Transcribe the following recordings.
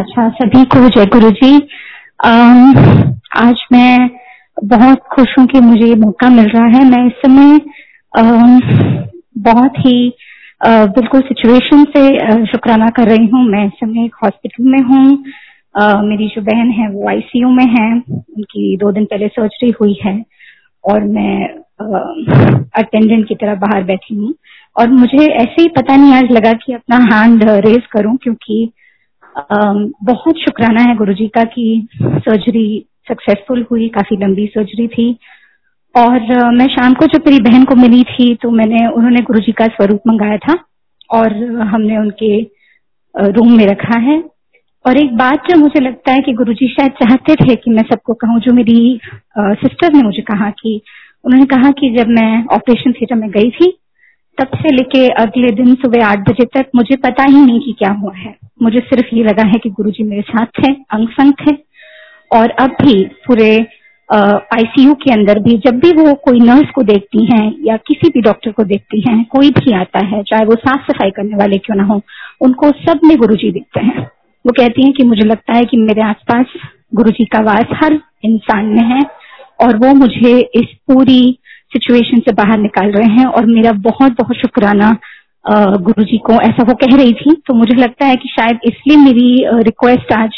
अच्छा सभी को, जय गुरु जी आज मैं बहुत खुश हूँ कि मुझे ये मौका मिल रहा है। मैं इस समय बहुत ही बिल्कुल सिचुएशन से शुक्राना कर रही हूँ। मैं इस समय एक हॉस्पिटल में हूँ। मेरी जो बहन है, वो आईसीयू में है। उनकी दो दिन पहले सर्जरी हुई है और मैं अटेंडेंट की तरह बाहर बैठी हूँ। और मुझे ऐसे ही पता नहीं आज लगा कि अपना हैंड रेज करूँ क्योंकि बहुत शुक्राना है गुरुजी का कि सर्जरी सक्सेसफुल हुई, काफ़ी लंबी सर्जरी थी। और मैं शाम को जब मेरी बहन को मिली थी तो मैंने, उन्होंने गुरुजी का स्वरूप मंगाया था और हमने उनके रूम में रखा है। और एक बात जो मुझे लगता है कि गुरुजी शायद चाहते थे कि मैं सबको कहूँ, जो मेरी सिस्टर ने मुझे कहा कि, उन्होंने कहा कि जब मैं ऑपरेशन थिएटर में गई थी, तब से लेके अगले दिन सुबह आठ बजे तक मुझे पता ही नहीं कि क्या हुआ है। मुझे सिर्फ़ ये लगा है कि गुरुजी मेरे साथ थे अंग संग थे। और अब भी पूरे आईसीयू के अंदर भी जब भी वो कोई नर्स को देखती हैं या किसी भी डॉक्टर को देखती हैं, कोई भी आता है, चाहे वो साफ़ सफ़ाई करने वाले क्यों ना हो, उनको सब में गुरुजी दिखते हैं। वो कहती हैं कि मुझे लगता है कि मेरे आसपास गुरुजी का वास हर इंसान में है और वो मुझे इस पूरी सिचुएशन से बाहर निकाल रहे हैं और मेरा बहुत बहुत शुक्राना गुरु जी को, ऐसा वो कह रही थी। तो मुझे लगता है कि शायद इसलिए मेरी रिक्वेस्ट आज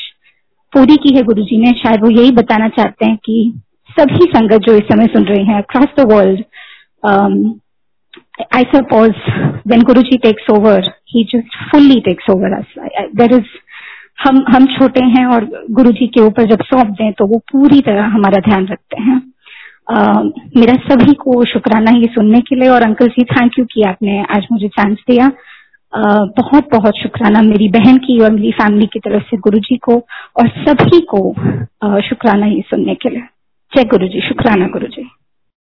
पूरी की है गुरु जी ने। शायद वो यही बताना चाहते हैं कि सभी संगत जो इस समय सुन रही हैं across the world I suppose when Guru ji takes over he just fully takes over there is हम हम छोटे हैं और गुरु जी के ऊपर जब सौंप दें तो वो पूरी तरह हमारा ध्यान रखते हैं। मेरा सभी को शुक्राना ये सुनने के लिए और अंकल जी थैंक यू कि आपने आज मुझे चांस दिया। बहुत बहुत शुक्राना मेरी बहन की और मेरी फैमिली की तरफ़ से, गुरु जी को और सभी को शुक्राना ये सुनने के लिए। जय गुरु जी, शुक्राना गुरु जी।